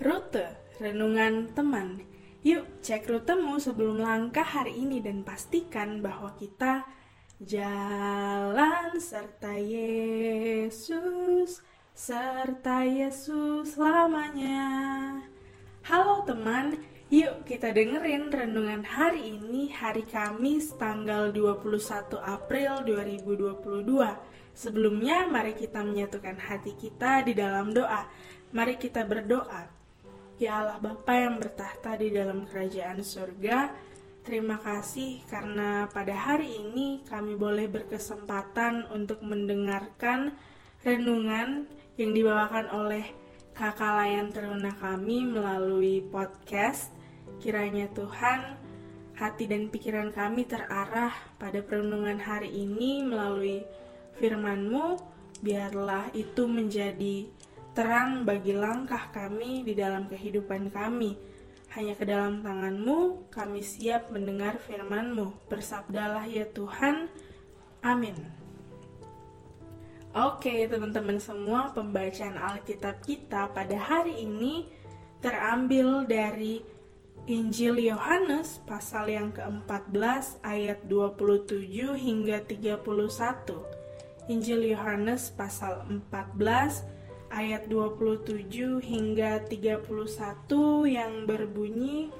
Rute Renungan Teman Yuk cek rutemu sebelum langkah hari ini dan pastikan bahwa kita jalan serta Yesus serta Yesus selamanya. Halo teman, yuk kita dengerin renungan hari ini hari Kamis tanggal 21 April 2022. Sebelumnya mari kita menyatukan hati kita di dalam doa. Mari kita berdoa. Ya Allah Bapa yang bertahta di dalam kerajaan surga, terima kasih karena pada hari ini kami boleh berkesempatan untuk mendengarkan renungan yang dibawakan oleh kakak layan teruna kami melalui podcast. Kiranya Tuhan, hati dan pikiran kami terarah pada perenungan hari ini melalui firman-Mu, biarlah itu menjadi terang bagi langkah kami di dalam kehidupan kami. Hanya ke dalam tanganmu kami siap mendengar firmanmu. Bersabdalah ya Tuhan. Amin. Oke teman-teman semua pembacaan Alkitab kita pada hari ini terambil dari Injil Yohanes pasal yang ke-14 ayat 27 hingga 31. Injil Yohanes pasal 14 ayat 27 hingga 31 yang berbunyi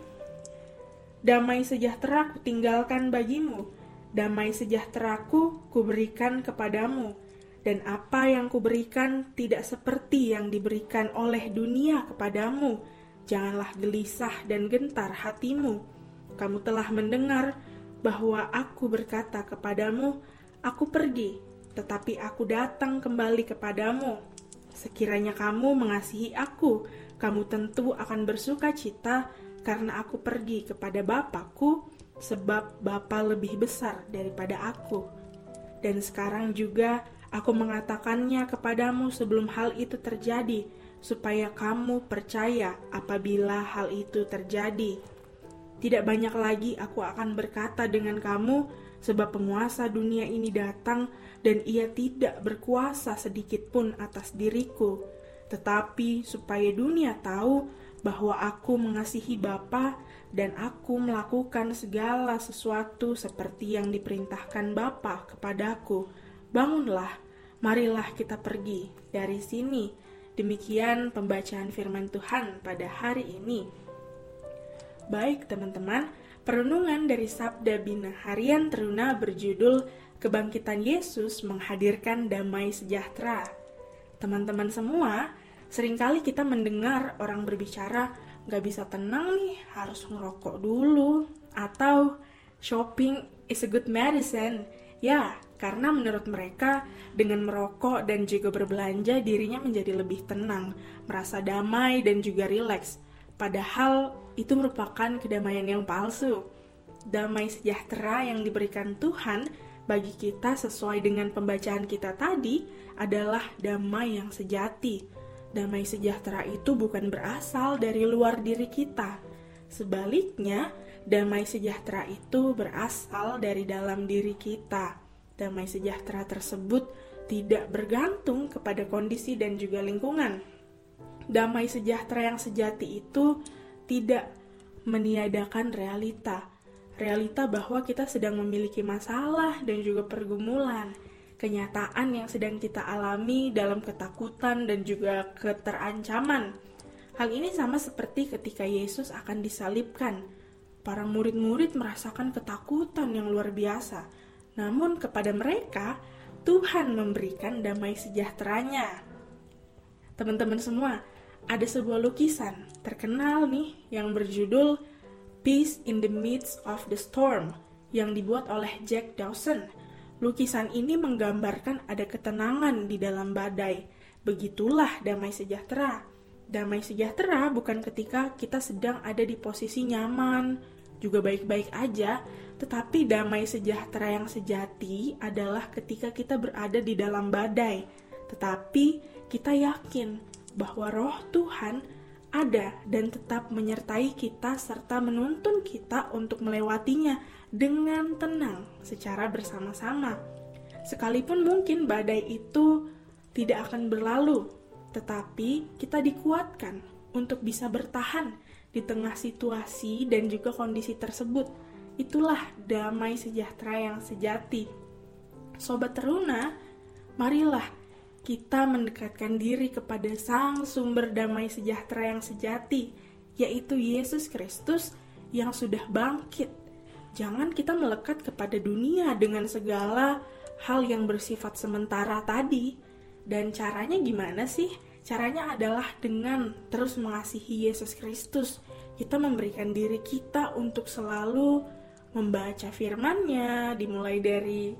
Damai sejahtera ku tinggalkan bagimu, damai sejahteraku kuberikan kepadamu, dan apa yang kuberikan tidak seperti yang diberikan oleh dunia kepadamu. Janganlah gelisah dan gentar hatimu. Kamu telah mendengar bahwa aku berkata kepadamu, aku pergi, tetapi aku datang kembali kepadamu Sekiranya kamu mengasihi aku, kamu tentu akan bersuka cita karena aku pergi kepada Bapakku, sebab Bapa lebih besar daripada aku. Dan sekarang juga aku mengatakannya kepadamu sebelum hal itu terjadi, supaya kamu percaya apabila hal itu terjadi. Tidak banyak lagi aku akan berkata dengan kamu, sebab penguasa dunia ini datang dan ia tidak berkuasa sedikit pun atas diriku, tetapi supaya dunia tahu bahwa aku mengasihi Bapa dan aku melakukan segala sesuatu seperti yang diperintahkan Bapa kepadaku. Bangunlah, marilah kita pergi dari sini. Demikian pembacaan firman Tuhan pada hari ini. Baik, teman-teman, Perenungan dari Sabda Bina Harian Teruna berjudul Kebangkitan Yesus Menghadirkan Damai Sejahtera. Teman-teman semua, sering kali kita mendengar orang berbicara, gak bisa tenang nih, harus ngerokok dulu. Atau, shopping is a good medicine. Ya, karena menurut mereka, dengan merokok dan juga berbelanja, dirinya menjadi lebih tenang, merasa damai dan juga rileks Padahal itu merupakan kedamaian yang palsu. Damai sejahtera yang diberikan Tuhan bagi kita sesuai dengan pembacaan kita tadi adalah damai yang sejati. Damai sejahtera itu bukan berasal dari luar diri kita. Sebaliknya, damai sejahtera itu berasal dari dalam diri kita. Damai sejahtera tersebut tidak bergantung kepada kondisi dan juga lingkungan damai sejahtera yang sejati itu tidak meniadakan realita. Realita bahwa kita sedang memiliki masalah dan juga pergumulan. Kenyataan yang sedang kita alami dalam ketakutan dan juga keterancaman. Hal ini sama seperti ketika Yesus akan disalibkan. Para murid-murid merasakan ketakutan yang luar biasa. Namun kepada mereka, Tuhan memberikan damai sejahteranya. Teman-teman semua, ada sebuah lukisan terkenal nih yang berjudul Peace in the Midst of the Storm yang dibuat oleh Jack Dawson. Lukisan ini menggambarkan ada ketenangan di dalam badai. Begitulah damai sejahtera. Damai sejahtera bukan ketika kita sedang ada di posisi nyaman, juga baik-baik aja, tetapi damai sejahtera yang sejati adalah ketika kita berada di dalam badai, tetapi kita yakin bahwa roh Tuhan ada dan tetap menyertai kita serta menuntun kita untuk melewatinya dengan tenang secara bersama-sama. Sekalipun mungkin badai itu tidak akan berlalu, tetapi kita dikuatkan untuk bisa bertahan di tengah situasi dan juga kondisi tersebut. Itulah damai sejahtera yang sejati. Sobat teruna, marilah kita mendekatkan diri kepada Sang Sumber Damai Sejahtera yang sejati, yaitu Yesus Kristus yang sudah bangkit. Jangan kita melekat kepada dunia dengan segala hal yang bersifat sementara tadi. Dan caranya gimana sih? Caranya adalah dengan terus mengasihi Yesus Kristus. Kita memberikan diri kita untuk selalu membaca firman-Nya, dimulai dari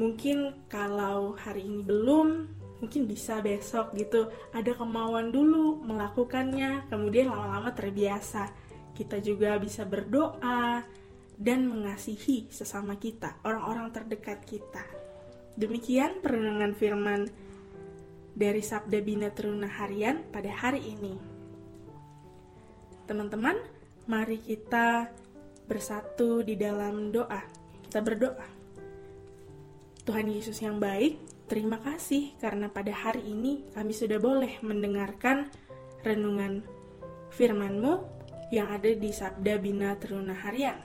mungkin kalau hari ini belum, mungkin bisa besok gitu. Ada kemauan dulu melakukannya, kemudian lama-lama terbiasa. Kita juga bisa berdoa dan mengasihi sesama kita, orang-orang terdekat kita. Demikian perenungan firman dari Sabda Bina Teruna Harian pada hari ini. Teman-teman, mari kita bersatu di dalam doa. Kita berdoa. Tuhan Yesus yang baik, terima kasih karena pada hari ini kami sudah boleh mendengarkan renungan firman-Mu yang ada di Sabda Bina Teruna Harian.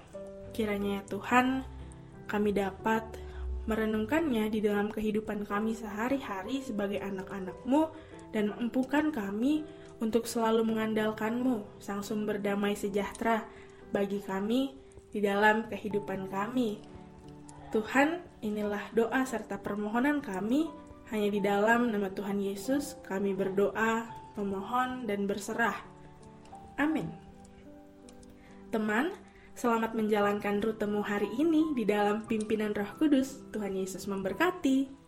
Kiranya ya Tuhan, kami dapat merenungkannya di dalam kehidupan kami sehari-hari sebagai anak-anakmu dan mampukan kami untuk selalu mengandalkanmu, sang sumber damai sejahtera bagi kami di dalam kehidupan kami. Tuhan, inilah doa serta permohonan kami hanya di dalam nama Tuhan Yesus kami berdoa, memohon, dan berserah. Amin. Teman, Selamat menjalankan rutemu hari ini di dalam pimpinan Roh Kudus. Tuhan Yesus memberkati.